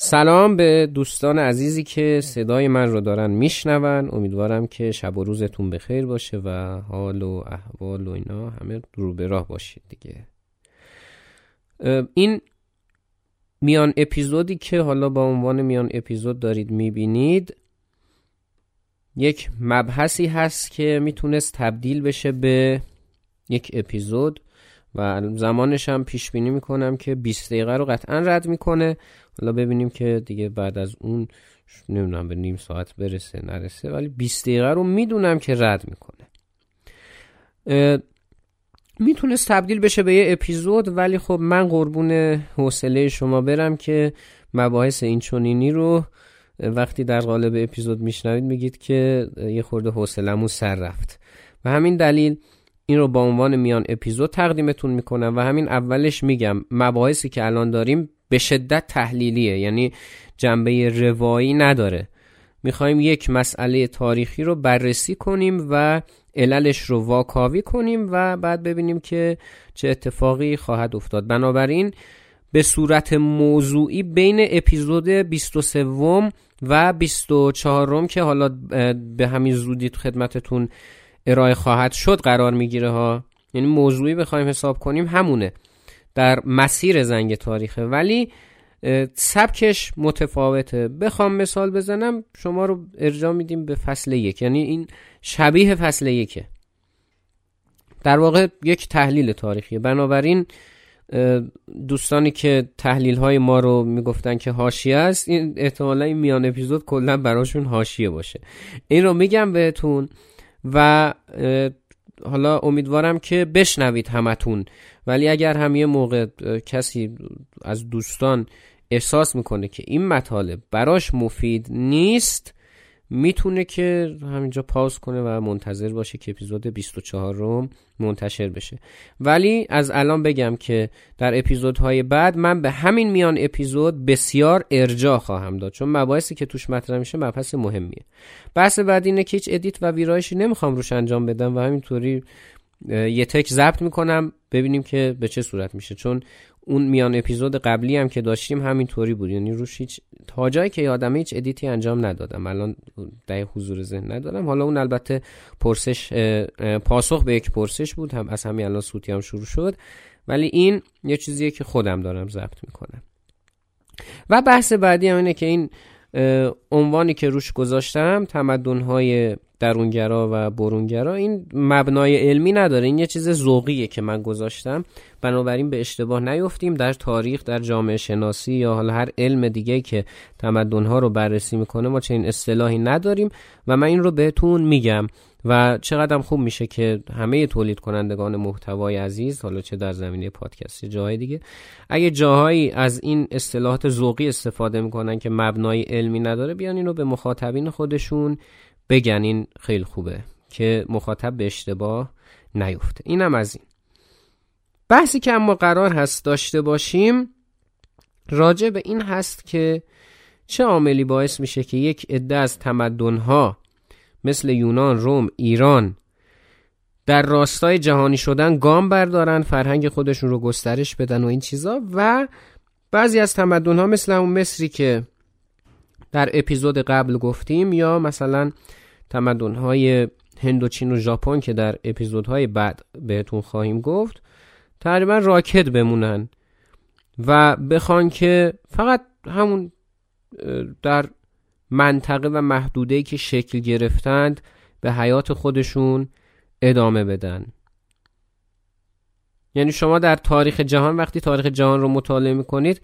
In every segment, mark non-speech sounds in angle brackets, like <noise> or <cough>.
سلام به دوستان عزیزی که صدای من رو دارن میشنون. امیدوارم که شب و روزتون بخیر باشه و حال و احوال و اینا همه رو به راه باشید دیگه. این میان اپیزودی که حالا با عنوان میان اپیزود دارید می‌بینید یک مبحثی هست که می‌تونست تبدیل بشه به یک اپیزود. و زمانش هم پیش بینی می‌کنم که 20 دقیقه رو قطعا رد می‌کنه. حالا ببینیم که دیگه بعد از اون نمی‌دونم به نیم ساعت برسه نرسه ولی 20 دقیقه رو می‌دونم که رد می‌کنه. می‌تونست تبدیل بشه به یه اپیزود ولی خب من قربون حوصله شما برم که مباحث این چونینی رو وقتی در قالب اپیزود میشنوید میگید که یه خورده حوصلمون سر رفت. و همین دلیل این رو با عنوان میان اپیزود تقدیمتون می‌کنم و همین اولش میگم مباحثی که الان داریم به شدت تحلیلیه یعنی جنبه روایی نداره. می‌خوایم یک مسئله تاریخی رو بررسی کنیم و عللش رو واکاوی کنیم و بعد ببینیم که چه اتفاقی خواهد افتاد. بنابراین به صورت موضوعی بین اپیزود 23 و 24 که حالا به همین زودی خدمتتون ارائه خواهد شد قرار می‌گیره ها. یعنی موضوعی بخوایم حساب کنیم همونه. در مسیر زنگ تاریخه. ولی سبکش متفاوته. بخوام مثال بزنم شما رو ارجاع میدیم به فصل یک. یعنی این شبیه فصل یکه. در واقع یک تحلیل تاریخی بنابراین دوستانی که تحلیل های ما رو می‌گفتن که هاشیه است این احتمالا این میان اپیزود کلا براشون هاشیه باشه. این رو میگم بهتون. و حالا امیدوارم که بشنوید همتون. ولی اگر هم یه موقع کسی از دوستان احساس می‌کنه که این مطالب براش مفید نیست می‌تونه که همینجا پاس کنه و منتظر باشه که اپیزود 24 رو منتشر بشه. ولی از الان بگم که در اپیزودهای بعد من به همین میان اپیزود بسیار ارجاع خواهم داد چون مباحثی که توش مطرح میشه مبحث مهمیه. بحث بعد اینه که هیچ edit و ویرایشی نمی‌خوام روش انجام بدم و همینطوری یه تک ضبط می‌کنم ببینیم که به چه صورت میشه. چون اون میان اپیزود قبلی هم که داشتیم همینطوری بود. یعنی روش هیچ تا جایی که یادم هیچ edit ی انجام ندادم. الان در حضور ذهن ندارم. حالا اون البته پرسش پاسخ به یک پرسش بود. هم از همین الان صوتی هم شروع شد. ولی این یه چیزیه که خودم دارم ضبط می‌کنم. و بحث بعدی هم اینه که این عنوانی که روش گذاشتم تمدن‌های درونگرا و برونگرا این مبنای علمی نداره. این یه چیز ذوقیه که من گذاشتم. بنابراین به اشتباه نیفتیم. در تاریخ در جامعه شناسی یا حالا هر علم دیگه که تمدن‌ها رو بررسی می‌کنه ما چنین اصطلاحی نداریم و من این رو بهتون میگم. و چقدر خوب میشه که همه تولید کنندگان محتوای عزیز حالا چه در زمینه پادکست جاهای دیگه اگه جاهایی از این اصطلاحات ذوقی استفاده می‌کنن که مبنای علمی نداره بیان اینو به مخاطبین خودشون بگن این خیلی خوبه که مخاطب به اشتباه نیفته. اینم از این. بحثی که اما قرار هست داشته باشیم راجع به این هست که چه عاملی باعث میشه که یک عده از تمدنها مثل یونان، روم، ایران در راستای جهانی شدن گام بردارن فرهنگ خودشون رو گسترش بدن و این چیزا و بعضی از تمدن ها مثل اون مصری که در اپیزود قبل گفتیم یا مثلا تمدن های هند و چین و ژاپن که در اپیزودهای بعد بهتون خواهیم گفت تقریبا راکت بمونن و بخوان که فقط همون در منطقه و محدوده که شکل گرفتند به حیات خودشون ادامه بدن. یعنی شما در تاریخ جهان وقتی تاریخ جهان رو مطالعه می‌کنید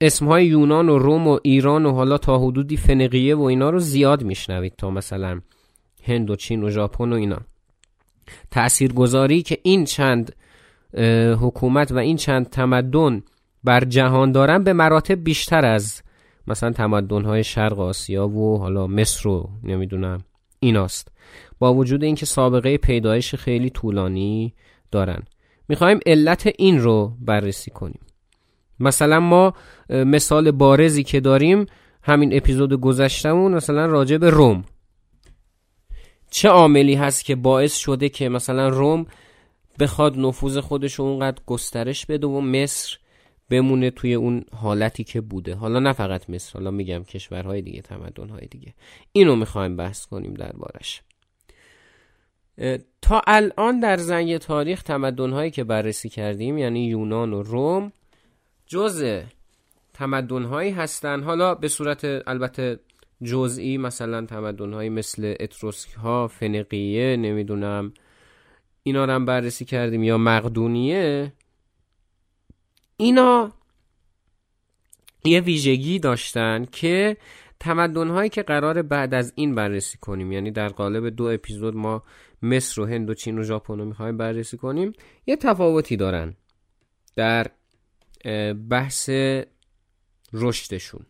اسمهای یونان و روم و ایران و حالا تا حدودی فنقیه و اینا رو زیاد میشنوید تا مثلا هند و چین و ژاپن و اینا. تاثیرگذاری که این چند حکومت و این چند تمدن بر جهان دارن به مراتب بیشتر از مثلا تمدن های شرق آسیا و حالا مصر رو نمی‌دونم ایناست. با وجود اینکه سابقه پیدایش خیلی طولانی دارن. می‌خوایم علت این رو بررسی کنیم. مثلا ما مثال بارزی که داریم همین اپیزود گذشتمون مثلا راجع به روم. چه عاملی هست که باعث شده که مثلا روم بخواد نفوذ خودش رو اونقدر گسترش بده و مصر بمونه توی اون حالتی که بوده؟ حالا نه فقط مصر حالا میگم کشورهای دیگه تمدنهای دیگه. اینو می‌خوایم بحث کنیم دربارش. تا الان در زنگ تاریخ تمدنهایی که بررسی کردیم یعنی یونان و روم جز تمدنهایی هستن. حالا به صورت البته جزئی مثلا تمدنهایی مثل اتروسک ها فنقیه نمی‌دونم اینا رو هم بررسی کردیم یا مقدونیه. اینا یه ویژگی داشتن که تمدنهایی که قرار بعد از این بررسی کنیم یعنی در قالب دو اپیزود ما مصر و هند و چین و ژاپن رو می‌خوایم بررسی کنیم یه تفاوتی دارن. در بحث رشدشون.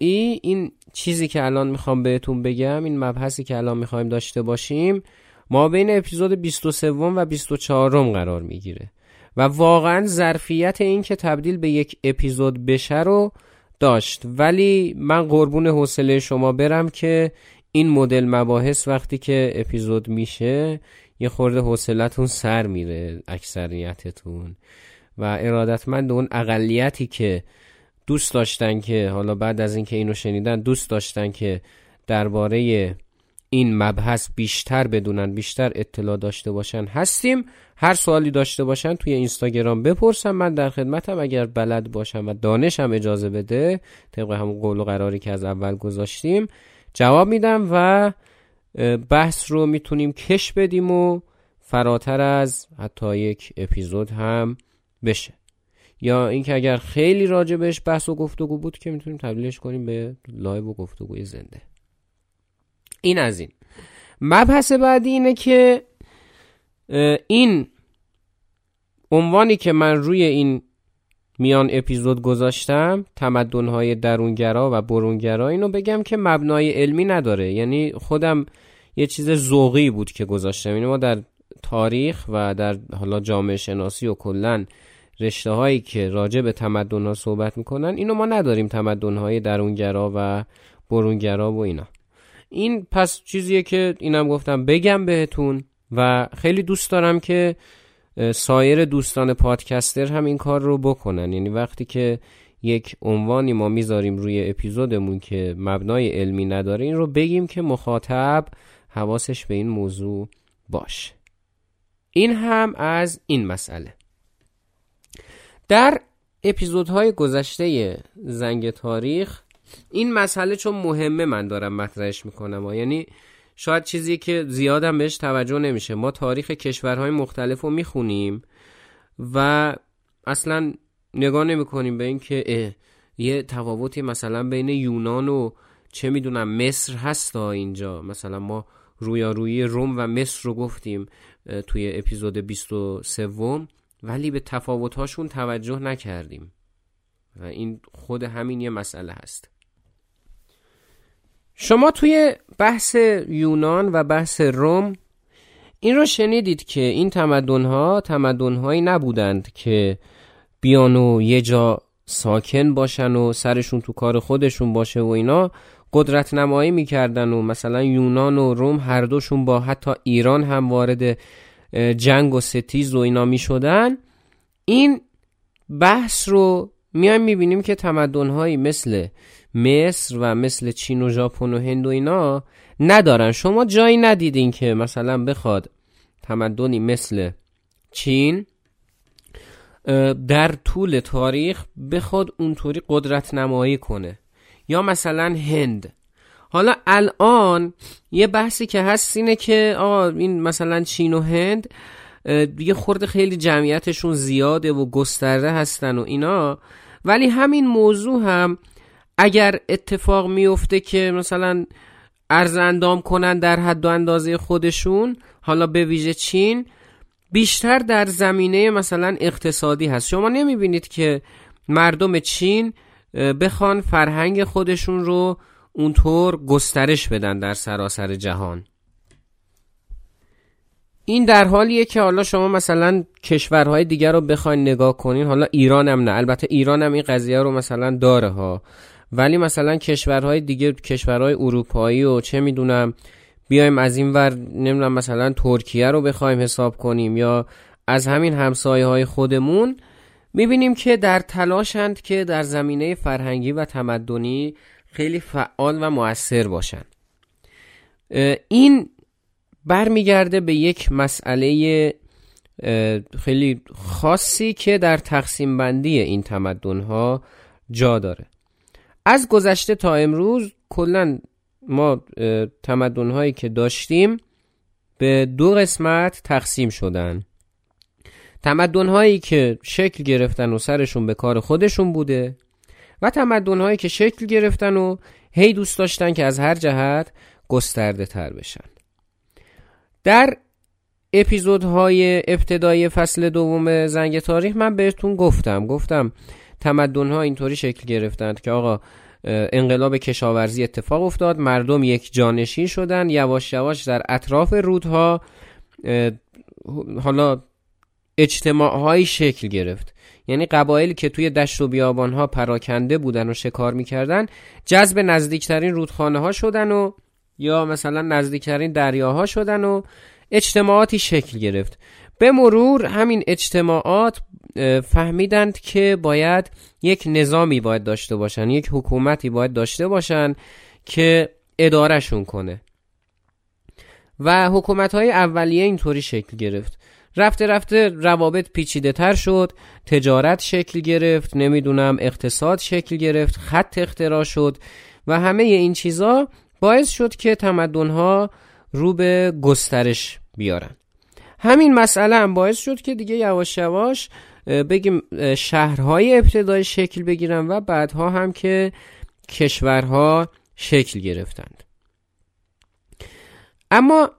ای این چیزی که الان می‌خوام بهتون بگم این مبحثی که الان می‌خوایم داشته باشیم ما بین اپیزود 23 و 24 قرار می‌گیره و واقعا ظرفیت این که تبدیل به یک اپیزود بشه رو داشت. ولی من قربون حوصله شما برم که این مدل مباحث وقتی که اپیزود میشه یه خورده حوصلتون سر میره اکثریتتون. و ارادتمند اون اقلیتی که دوست داشتن که حالا بعد از اینکه اینو شنیدن دوست داشتن که درباره این مبحث بیشتر بدونن بیشتر اطلاع داشته باشن. هستیم. هر سوالی داشته باشن توی اینستاگرام بپرسم. من در خدمتم. اگر بلد باشم و دانشم اجازه بده طبق همون قول و قراری که از اول گذاشتیم جواب میدم و بحث رو می‌تونیم کش بدیم و فراتر از حتی یک اپیزود هم بشه. یا اینکه اگر خیلی راجع بهش بحث و گفتگو بود که می‌تونیم تبدیلش کنیم به live و گفتگوی زنده. این از این. مبحث بعدی اینه که این عنوانی که من روی این میان اپیزود گذاشتم تمدنهای درونگرا و برونگرا اینو بگم که مبنای علمی نداره. یعنی خودم یه چیز ذوقی بود که گذاشتم. اینو ما در تاریخ و در حالا جامعه شناسی و کلا رشته هایی که راجع به تمدن ها صحبت می‌کنن اینو ما نداریم تمدن های درونگرا و برونگرا و اینا. این پس چیزیه که اینم گفتم بگم بهتون و خیلی دوست دارم که سایر دوستان پادکستر هم این کار رو بکنن. یعنی وقتی که یک عنوانی ما می‌ذاریم روی اپیزودمون که مبنای علمی نداره این رو بگیم که مخاطب حواسش به این موضوع باشه. این هم از این مسئله. در اپیزودهای گذشته زنگ تاریخ این مسئله چون مهمه من دارم مطرحش می‌کنم. یعنی شاید چیزی که زیادم بهش توجه نمیشه. ما تاریخ کشورهای مختلف رو می‌خونیم و اصلا نگاه نمی کنیم به اینکه یه تفاوتی مثلا بین یونان و چه می‌دونم مصر هست اینجا. مثلا ما رویارویی روم و مصر رو گفتیم توی اپیزود 23 ولی به تفاوتهاشون توجه نکردیم. و این خود همین یه مسئله هست. شما توی بحث یونان و بحث روم این رو شنیدید که این تمدن ها تمدن هایی نبودند که بیان و یه جا ساکن باشن و سرشون تو کار خودشون باشه و اینا قدرت نمایی می‌کردن و مثلا یونان و روم هر دوشون با حتی ایران هم وارد جنگ و ستیز و اینا می‌شدن. این بحث رو میایم می‌بینیم که تمدنهایی مثل مصر و مثل چین و ژاپن و هند و اینا ندارن. شما جایی ندیدین که مثلا بخواد تمدنی مثل چین در طول تاریخ بخواد اونطوری قدرت نمایی کنه. یا مثلا هند. حالا الان یه بحثی که هست اینه که آقا این مثلا چین و هند یه خورده خیلی جمعیتشون زیاده و گسترده هستن و اینا. ولی همین موضوع هم اگر اتفاق میفته که مثلا ارز اندام کنن در حد و اندازه خودشون حالا به ویژه چین بیشتر در زمینه مثلا اقتصادی هست. شما نمی‌بینید که مردم چین بخوان فرهنگ خودشون رو اونطور گسترش بدن در سراسر جهان. این در حالیه که حالا شما مثلا کشورهای دیگر رو بخواین نگاه کنین حالا ایران هم نه. البته ایران هم این قضیه رو مثلا داره ها. ولی مثلا کشورهای دیگه کشورهای اروپایی و چه می‌دونم بیایم از این ور نمی‌دونم مثلا ترکیه رو بخوایم حساب کنیم یا از همین همسایه های خودمون می‌بینیم که در تلاشند که در زمینه فرهنگی و تمدنی خیلی فعال و موثر باشند این برمیگرده به یک مسئله خیلی خاصی که در تقسیم بندی این تمدن ها جا داره. از گذشته تا امروز کلا ما تمدن هایی که داشتیم به دو قسمت تقسیم شدن. تمدن هایی که شکل گرفتن و سرشون به کار خودشون بوده و تمدن هایی که شکل گرفتن و هی دوست داشتن که از هر جهت گسترده تر بشن. در اپیزودهای ابتدایی فصل دوم زنگ تاریخ من بهتون گفتم. گفتم تمدن ها اینطوری شکل گرفتند که آقا انقلاب کشاورزی اتفاق افتاد مردم یک جانشین شدن یواش یواش در اطراف رودها حالا اجتماع شکل گرفت. یعنی قبایلی که توی دشت و بیابان ها پراکنده بودن و شکار می‌کردن جذب نزدیکترین رودخانه ها شدن و یا مثلا نزدیکترین دریاها شدن و اجتماعاتی شکل گرفت. به مرور همین اجتماعات فهمیدند که باید یک نظامی باید داشته باشن یک حکومتی باید داشته باشن که ادارهشون کنه. و حکومت های اولیه اینطوری شکل گرفت. رفته رفته روابط پیچیده تر شد تجارت شکل گرفت نمی‌دونم اقتصاد شکل گرفت خط اختراع شد و همه این چیزا باعث شد که تمدنها رو به گسترش بیارن. همین مسئله هم باعث شد که دیگه یواش یواش بگیم شهرهای ابتدای شکل بگیرن و بعدها هم که کشورها شکل گرفتند. اما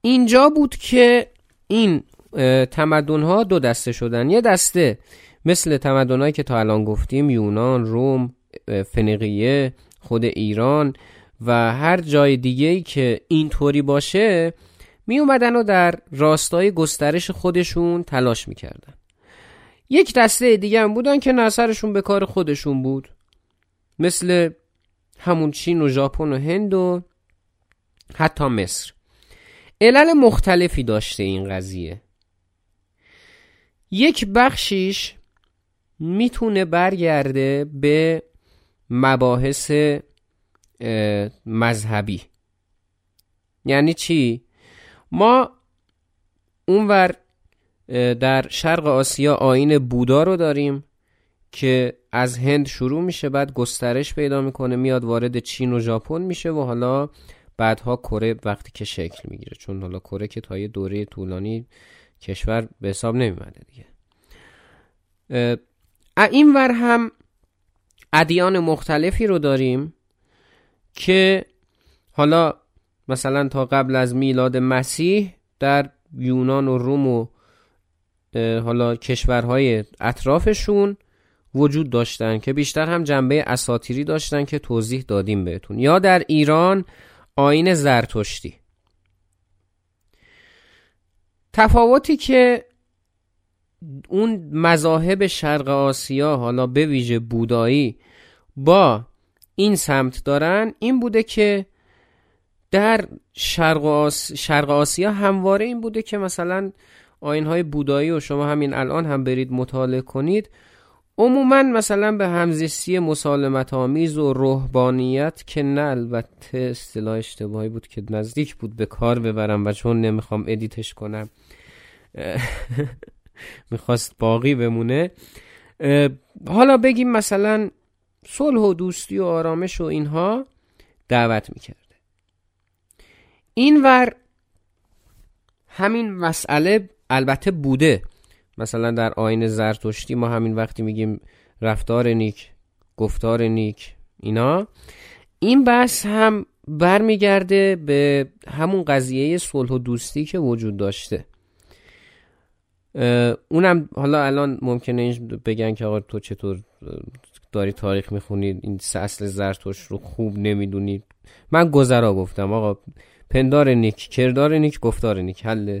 اینجا بود که این تمدن ها دو دسته شدن. یه دسته مثل تمدن که تا الان گفتیم یونان، روم، فنقیه، خود ایران و هر جای دیگه ای که اینطوری باشه می اومدن و در راستای گسترش خودشون تلاش می‌کردن. یک دسته دیگه هم بودن که نظرشون به کار خودشون بود. مثل همون چین و ژاپن و هند و حتی مصر. علل مختلفی داشته این قضیه یک بخشیش می‌تونه برگرده به مباحث مذهبی یعنی چی؟ ما اونور در شرق آسیا آین بودا رو داریم که از هند شروع میشه بعد گسترش پیدا می‌کنه میاد وارد چین و ژاپن میشه و حالا بعدها کره وقتی که شکل می‌گیره چون حالا کره که تا یه دوره طولانی کشور به حساب نمیمده دیگه. این ور هم ادیان مختلفی رو داریم که حالا مثلا تا قبل از میلاد مسیح در یونان و روم و حالا کشورهای اطرافشون وجود داشتن که بیشتر هم جنبه اساتیری داشتن که توضیح دادیم بهتون. یا در ایران آین زرتشتی. تفاوتی که اون مذاهب شرق آسیا حالا به ویژه بودایی با این سمت دارن این بوده که در شرق, آس... شرق آسیا همواره این بوده که مثلا آینهای بودایی و شما همین الان هم برید مطالعه کنید عموما مثلا به همزیستی مسالمت آمیز و روحانیت که نه البته اصطلاح اشتباهی بود که نزدیک بود به کار ببرم و چون نمی‌خوام ادیتش کنم <laughs> می‌خواست باقی بمونه. حالا بگیم مثلا صلح و دوستی و آرامش و اینها دعوت می‌کرده این ور همین مسئله البته بوده. مثلا در آین زرتشتی ما همین وقتی میگیم رفتار نیک گفتار نیک اینا این بحث هم برمیگرده به همون قضیه صلح و دوستی که وجود داشته. اونم حالا الان ممکنه بگن که آقا تو چطور داری تاریخ می‌خونید این اصل زرتوش رو خوب نمی‌دونید من گذرا گفتم آقا پندار نیک کردار نیک گفتار نیک حل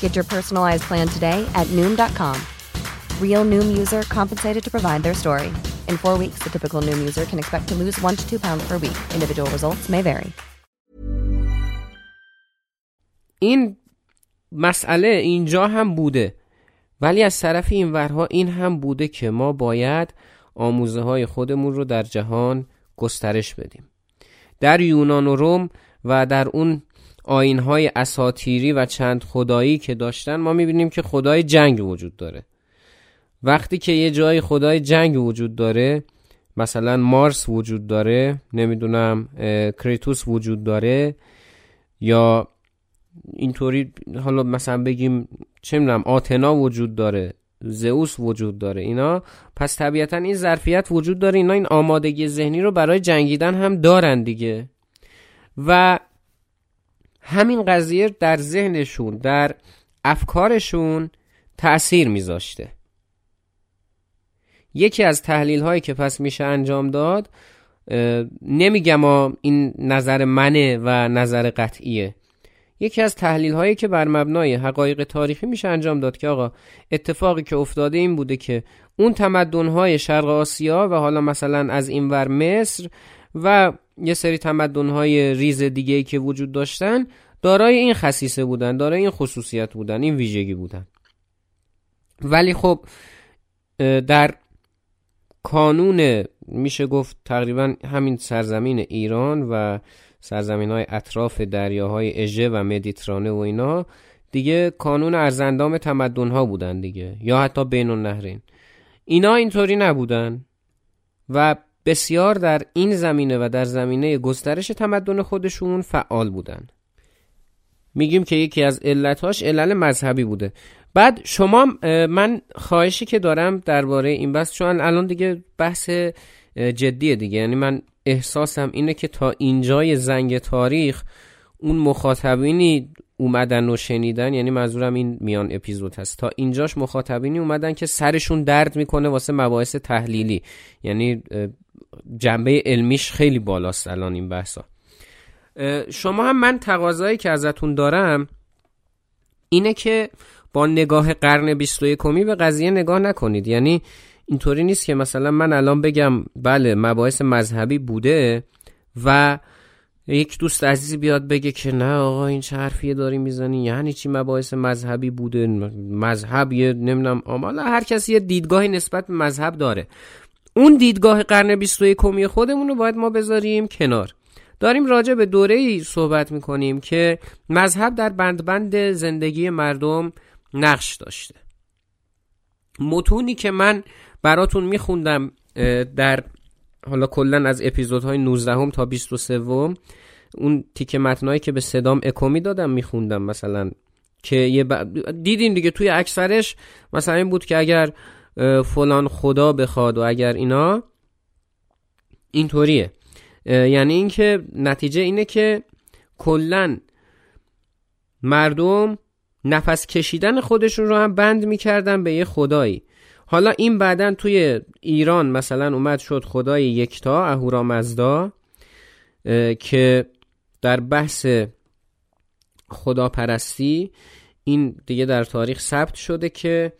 Get your personalized plan today at Noom.com. Real Noom user compensated to provide their story. In four weeks, the typical Noom user can expect to lose one to two pounds per week. Individual results may vary. این مسئله اینجا هم بوده ولی از طرف این ورها این هم بوده که ما باید آموزه های خودمون رو در جهان گسترش بدیم در یونان و روم و در اون آین های اساتیری و چند خدایی که داشتن ما می‌بینیم که خدای جنگ وجود داره. وقتی که یه جای خدای جنگ وجود داره مثلا مارس وجود داره نمی‌دونم کریتوس وجود داره یا اینطوری حالا مثلا بگیم چه می‌دونم آتنا وجود داره زئوس وجود داره اینا. پس طبیعتا این ظرفیت وجود داره اینا این آمادگی ذهنی رو برای جنگیدن هم دارن دیگه. و همین قضیه در ذهنشون در افکارشون تأثیر میذاشته. یکی از تحلیل هایی که پس میشه انجام داد نمیگم این نظر منه و نظر قطعیه. یکی از تحلیل هایی که بر مبنای حقایق تاریخی میشه انجام داد که آقا اتفاقی که افتاده این بوده که اون تمدن های شرق آسیا و حالا مثلا از اینور مصر و یه سری تمدن های ریز دیگه که وجود داشتن دارای این خصیصه بودن دارای این خصوصیت بودن این ویژگی بودن. ولی خب در کانون میشه گفت تقریبا همین سرزمین ایران و سرزمین های اطراف دریاهای اژه و مدیترانه و اینا دیگه کانون ارزندام تمدن ها بودن دیگه یا حتی بین النهرین. اینا اینطوری نبودن و بسیار در این زمینه و در زمینه گسترش تمدن خودشون فعال بودن. میگیم که یکی از علتهاش علل مذهبی بوده. بعد شما من خواهشی که دارم درباره این بحث چون الان دیگه بحث جدیه دیگه. یعنی من احساسم اینه که تا اینجای زنگ تاریخ اون مخاطبینی اومدن و شنیدن یعنی منظورم این میان اپیزود هست. تا اینجاش مخاطبینی اومدن که سرشون درد می‌کنه واسه مباحث تحلیلی. یعنی جنبه علمیش خیلی بالاست الان این بحثا. شما هم من تقاضایی که ازتون دارم اینه که با نگاه قرن 21 به قضیه نگاه نکنید. یعنی اینطوری نیست که مثلا من الان بگم بله مباحث مذهبی بوده و یک دوست عزیزی بیاد بگه که نه آقا این چه حرفیه داری می‌زنی؟ یعنی چی مباحث مذهبی بوده؟ مذهب یه نمی‌دونم آمالا هر کسی یه دیدگاهی نسبت به مذهب داره. اون دیدگاه قرن 21 خودمون رو باید ما بذاریم کنار. داریم راجع به دوره ای صحبت می‌کنیم که مذهب در بندبند زندگی مردم نقش داشته. متونی که من براتون میخوندم در حالا کلا از اپیزودهای 19 هم تا 23 اون تیکه متنایی که به صدام اکومی دادم میخوندم مثلا که یه دیدین دیگه توی اکثرش مثلا این بود که اگر فلان خدا بخواد و اگر اینا اینطوریه. یعنی اینکه نتیجه اینه که کلا مردم نفس کشیدن خودشون رو هم بند می‌کردن به یه خدایی. حالا این بعدا توی ایران مثلا اومد شد خدای یکتا اهورامزدا که در بحث خداپرستی این دیگه در تاریخ ثبت شده که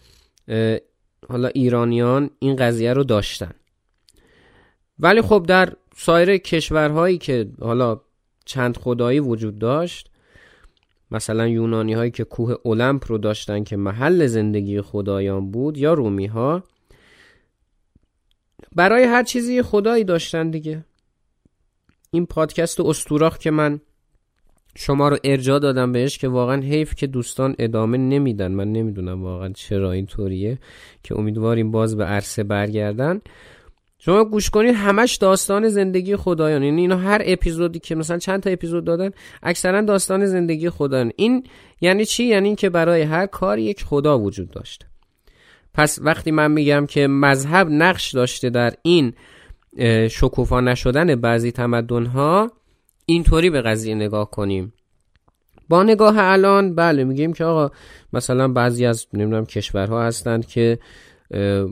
حالا ایرانیان این قضیه رو داشتن. ولی خب در سایر کشورهایی که حالا چند خدایی وجود داشت مثلا یونانی هایی که کوه اولمپ رو داشتن که محل زندگی خدایان بود یا رومی ها برای هر چیزی خدایی داشتن دیگه. این پادکست استوراخ که من شما رو ارجا دادم بهش که واقعا حیف که دوستان ادامه نمیدن. من نمی‌دونم واقعا چرا اینطوریه که امیدواریم باز به عرصه برگردن. شما گوش کنید همش داستان زندگی خدایان. یعنی اینا هر اپیزودی که مثلا چند تا اپیزود دادن اکثرا داستان زندگی خدایان. این یعنی چی؟ یعنی اینکه برای هر کار یک خدا وجود داشته پس وقتی من میگم که مذهب نقش داشته در این شکوفا نشدن بعضی تمدن ها اینطوری به قضیه نگاه کنیم. با نگاه الان بله میگیم که آقا مثلا بعضی از نمی‌دونم کشورها هستند که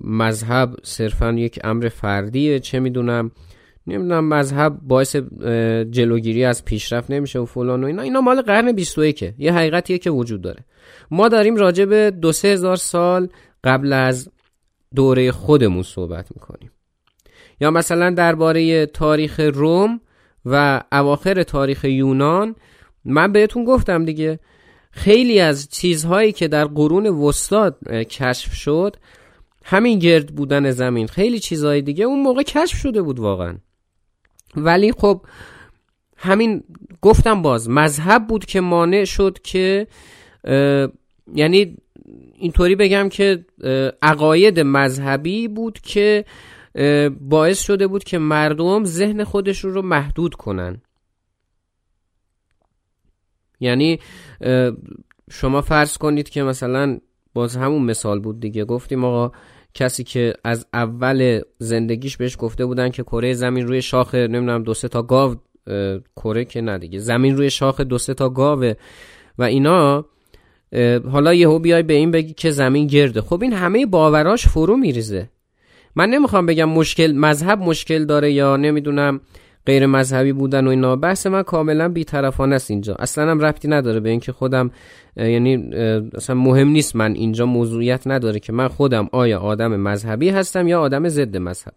مذهب صرفا یک امر فردیه چه می‌دونم نمی‌دونم مذهب باعث جلوگیری از پیشرفت نمیشه و فلان و اینا. اینا مال قرن 21 یه حقیقتیه که وجود داره. ما داریم راجع به دو سه هزار سال قبل از دوره خودمون صحبت می‌کنیم. یا مثلا درباره تاریخ روم و اواخر تاریخ یونان من بهتون گفتم دیگه خیلی از چیزهایی که در قرون وسطا کشف شد همین گرد بودن زمین. خیلی چیزهای دیگه اون موقع کشف شده بود واقعا. ولی خب همین گفتم باز مذهب بود که مانع شد که یعنی اینطوری بگم که عقاید مذهبی بود که باعث شده بود که مردم ذهن خودشون رو محدود کنن. یعنی شما فرض کنید که مثلا باز همون مثال بود دیگه. گفتیم آقا کسی که از اول زندگیش بهش گفته بودن که کره زمین روی شاخ نمی‌دونم دو سه تا گاو کره که نه دیگه زمین روی شاخ دو سه تا گاوه و اینا حالا یهو بیای به این بگی که زمین گرده. خب این همه باوراش فرو میریزه. من نمی‌خوام بگم مشکل مذهب مشکل داره یا نمی‌دونم غیر مذهبی بودن و اینا. بحث من کاملا بیطرفانه است اینجا. اصلا هم ربطی نداره به اینکه خودم یعنی اصلا مهم نیست من اینجا موضوعیت نداره که من خودم آیا آدم مذهبی هستم یا آدم ضد مذهب.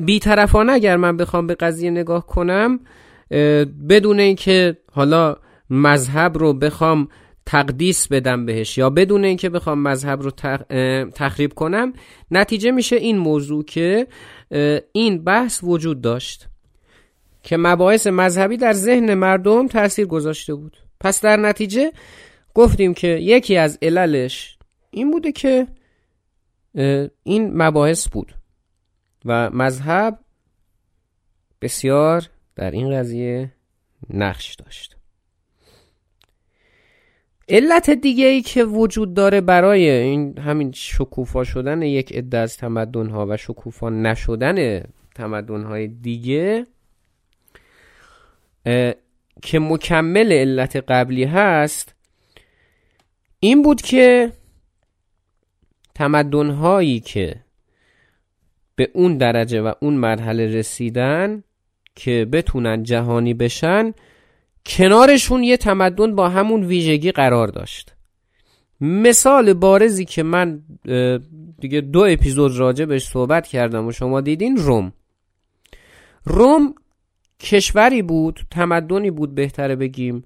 بیطرفانه اگر من بخوام به قضیه نگاه کنم بدون اینکه حالا مذهب رو بخوام تقدیس بدم بهش یا بدون اینکه بخوام مذهب رو تخریب کنم نتیجه میشه این موضوع که این بحث وجود داشت که مباحث مذهبی در ذهن مردم تاثیر گذاشته بود. پس در نتیجه گفتیم که یکی از عللش این بوده که این مباحث بود و مذهب بسیار در این قضیه نقش داشت. علت دیگه ای که وجود داره برای این همین شکوفا شدن یک عده از تمدن ها و شکوفا نشدن تمدن های دیگه که مکمل علت قبلی هست این بود که تمدن هایی که به اون درجه و اون مرحله رسیدن که بتونن جهانی بشن کنارشون یه تمدن با همون ویژگی قرار داشت. مثال بارزی که من دیگه دو اپیزود راجع بهش صحبت کردم و شما دیدین روم. روم کشوری بود تمدنی بود بهتره بگیم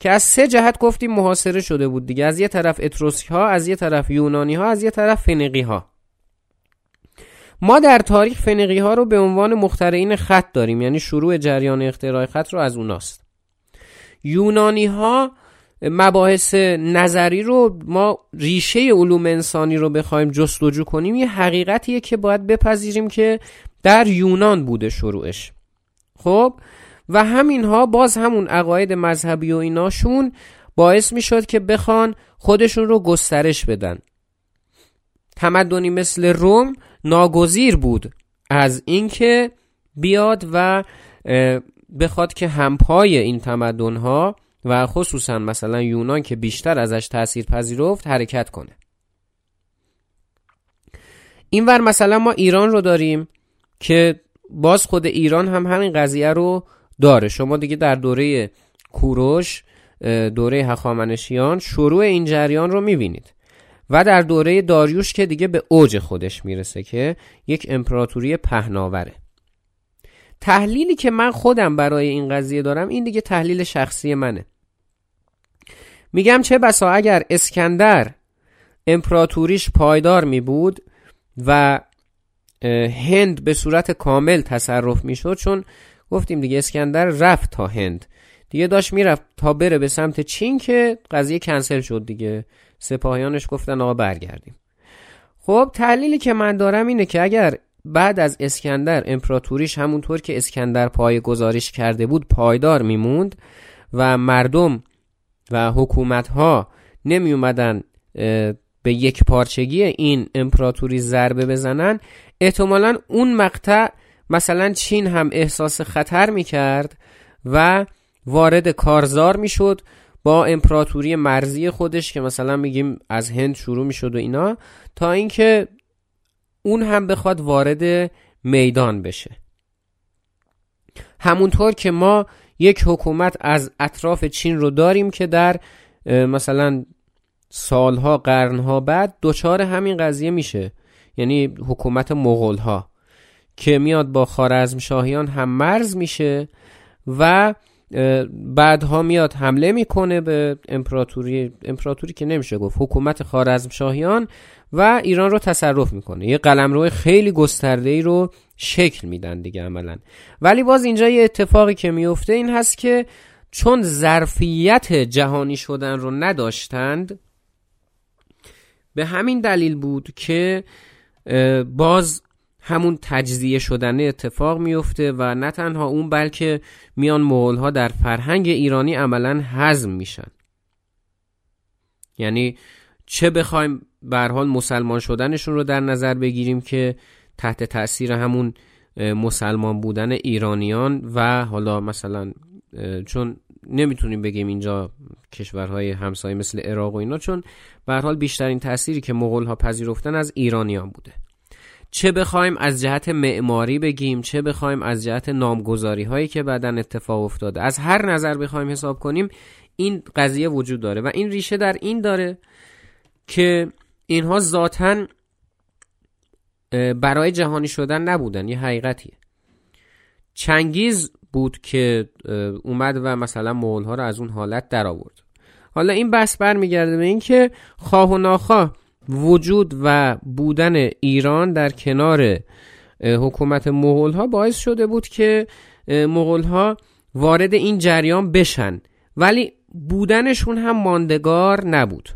که از سه جهت گفتیم محاصره شده بود دیگه. از یه طرف اتروسی ها از یه طرف یونانی ها از یه طرف فنیقی ها ما در تاریخ فنقی ها رو به عنوان مخترعین خط داریم یعنی شروع جریان اختراع خط رو از اوناست. یونانی ها مباحث نظری رو ما ریشه علوم انسانی رو بخوایم جستجو کنیم یه حقیقتیه که باید بپذیریم که در یونان بوده شروعش. خب؟ و همینها باز همون عقاید مذهبی و ایناشون باعث می شد که بخوان خودشون رو گسترش بدن. تمدنی مثل روم ناگزیر بود از اینکه بیاد و بخواد که همپای این تمدن ها و خصوصا مثلا یونان که بیشتر ازش تاثیر پذیرفت حرکت کنه. اینور مثلا ما ایران رو داریم که باز خود ایران هم همین قضیه رو داره. شما دیگه در دوره کوروش دوره هخامنشیان شروع این جریان رو می‌بینید. و در دوره داریوش که دیگه به اوج خودش می‌رسه که یک امپراتوری پهناوره. تحلیلی که من خودم برای این قضیه دارم این دیگه تحلیل شخصی منه. میگم چه بسا اگر اسکندر امپراتوریش پایدار می بود و هند به صورت کامل تصرف می‌شد چون گفتیم دیگه اسکندر رفت تا هند. دیگه داشت می‌رفت تا بره به سمت چین که قضیه کنسل شد دیگه. سپاهیانش گفتن آقا برگردیم. خب تحلیلی که من دارم اینه که اگر بعد از اسکندر امپراتوریش همونطور که اسکندر پای گزارش کرده بود پایدار میموند و مردم و حکومت ها نمی اومدن به یک پارچگی این امپراتوری ضربه بزنن. احتمالا اون مقطع مثلا چین هم احساس خطر می کرد و وارد کارزار می شد با امپراتوری مرزی خودش که مثلا میگیم از هند شروع می شد و اینا تا اینکه اون هم بخواد وارد میدان بشه. همونطور که ما یک حکومت از اطراف چین رو داریم که در مثلا سالها قرنها بعد دچار همین قضیه میشه. یعنی حکومت مغول ها که میاد با خارزم شاهیان هم مرز میشه و بعدها میاد حمله می‌کنه به امپراتوری امپراتوری که نمیشه گفت حکومت خارزم شاهیان و ایران رو تصرف می‌کنه. یه قلمرو خیلی گسترده ای رو شکل میدن دیگه عملا. ولی باز اینجا یه اتفاقی که میفته این هست که چون ظرفیت جهانی شدن رو نداشتند به همین دلیل بود که باز همون تجزیه شدن اتفاق میفته و نه تنها اون بلکه میان مغول در فرهنگ ایرانی عملا هضم میشن. یعنی چه بخوایم به حال مسلمان شدنشون رو در نظر بگیریم که تحت تاثیر همون مسلمان بودن ایرانیان و حالا مثلا چون نمی‌تونیم بگیم اینجا کشورهای همسایه مثل عراق و اینا چون به حال بیشترین تأثیری که مغول ها پذیرفتن از ایرانیان بوده. چه بخوایم از جهت معماری بگیم چه بخوایم از جهت نامگذاری هایی که بعدا اتفاق افتاده. از هر نظر بخوایم حساب کنیم این قضیه وجود داره و این ریشه در این داره که اینها ذاتا برای جهانی شدن نبودن یه حقیقتیه. چنگیز بود که اومد و مثلا مول ها رو از اون حالت در آورد. حالا این بحث برمیگرده به اینکه خواه و ناخواه وجود و بودن ایران در کنار حکومت مغول ها باعث شده بود که مغول ها وارد این جریان بشن. ولی بودنشون هم ماندگار نبود.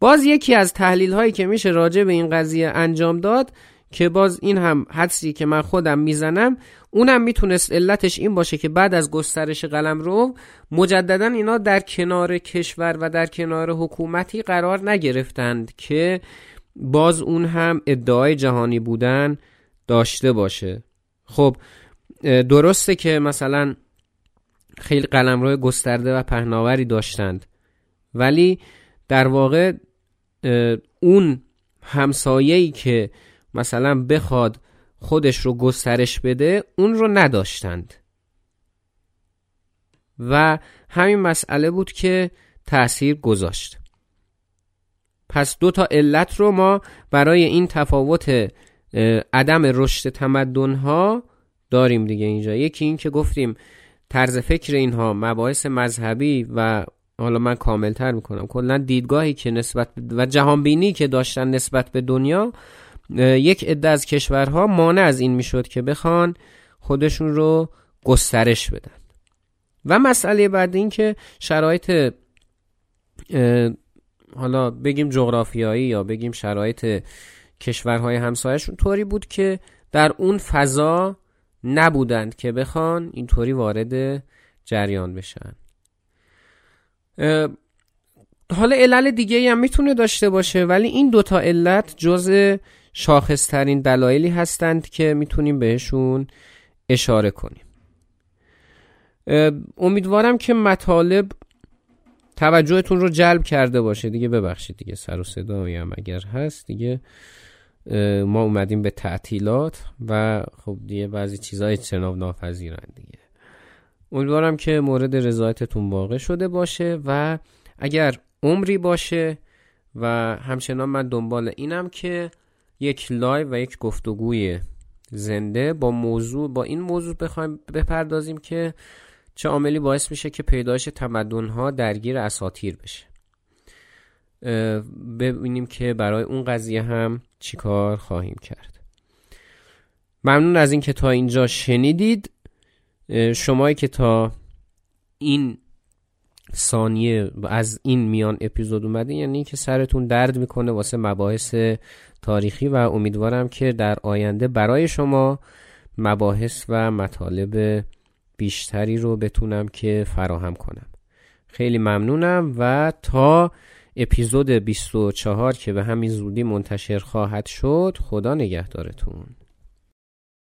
باز یکی از تحلیل هایی که میشه راجع به این قضیه انجام داد که باز این هم حدسی که من خودم می‌زنم اونم می‌تونست علتش این باشه که بعد از گسترش قلم رو مجددا اینا در کنار کشور و در کنار حکومتی قرار نگرفتند که باز اون هم ادعای جهانی بودن داشته باشه. خب درسته که مثلا خیلی قلمرو گسترده و پهناوری داشتند ولی در واقع اون همسایه‌ای که مثلا بخواد خودش رو گسترش بده اون رو نداشتند. و همین مسئله بود که تأثیر گذاشت. پس دو تا علت رو ما برای این تفاوت عدم رشد تمدن ها داریم دیگه اینجا. یکی این که گفتیم طرز فکر اینها مباحث مذهبی و حالا من کاملتر می‌کنم. کلا دیدگاهی که نسبت و جهانبینی که داشتن نسبت به دنیا یک عده از کشورها مانع از این می‌شد که بخوان خودشون رو گسترش بدن. و مسئله بعد این که شرایط حالا بگیم جغرافیایی یا بگیم شرایط کشورهای همسایشون طوری بود که در اون فضا نبودند که بخوان اینطوری وارد جریان بشن. حالا علل دیگه هم می‌تونه داشته باشه ولی این دوتا علت جز شاخصترین دلایلی هستند که می‌تونیم بهشون اشاره کنیم. امیدوارم که مطالب توجهتون رو جلب کرده باشه. دیگه ببخشید دیگه سر و صدایی هم اگر هست دیگه ما اومدیم به تعطیلات و خب دیگه بعضی چیزهای اجتناب ناپذیرن دیگه. امیدوارم که مورد رضایتتون واقع شده باشه و اگر عمری باشه و همچنان من دنبال اینم که یک لایو و یک گفتگوی زنده با موضوع با این موضوع بخوایم بپردازیم که چه عاملی باعث میشه که پیدایش تمدن درگیر اساتیر بشه. ببینیم که برای اون قضیه هم چیکار خواهیم کرد. ممنون از اینکه تا اینجا شنیدید. شمایی که تا این ثانیه از این میان اپیزود اومده یعنی که سرتون درد می‌کنه واسه مباحث تاریخی و امیدوارم که در آینده برای شما مباحث و مطالب بیشتری رو بتونم که فراهم کنم. خیلی ممنونم و تا اپیزود 24 که به همین زودی منتشر خواهد شد خدا نگهدارتون.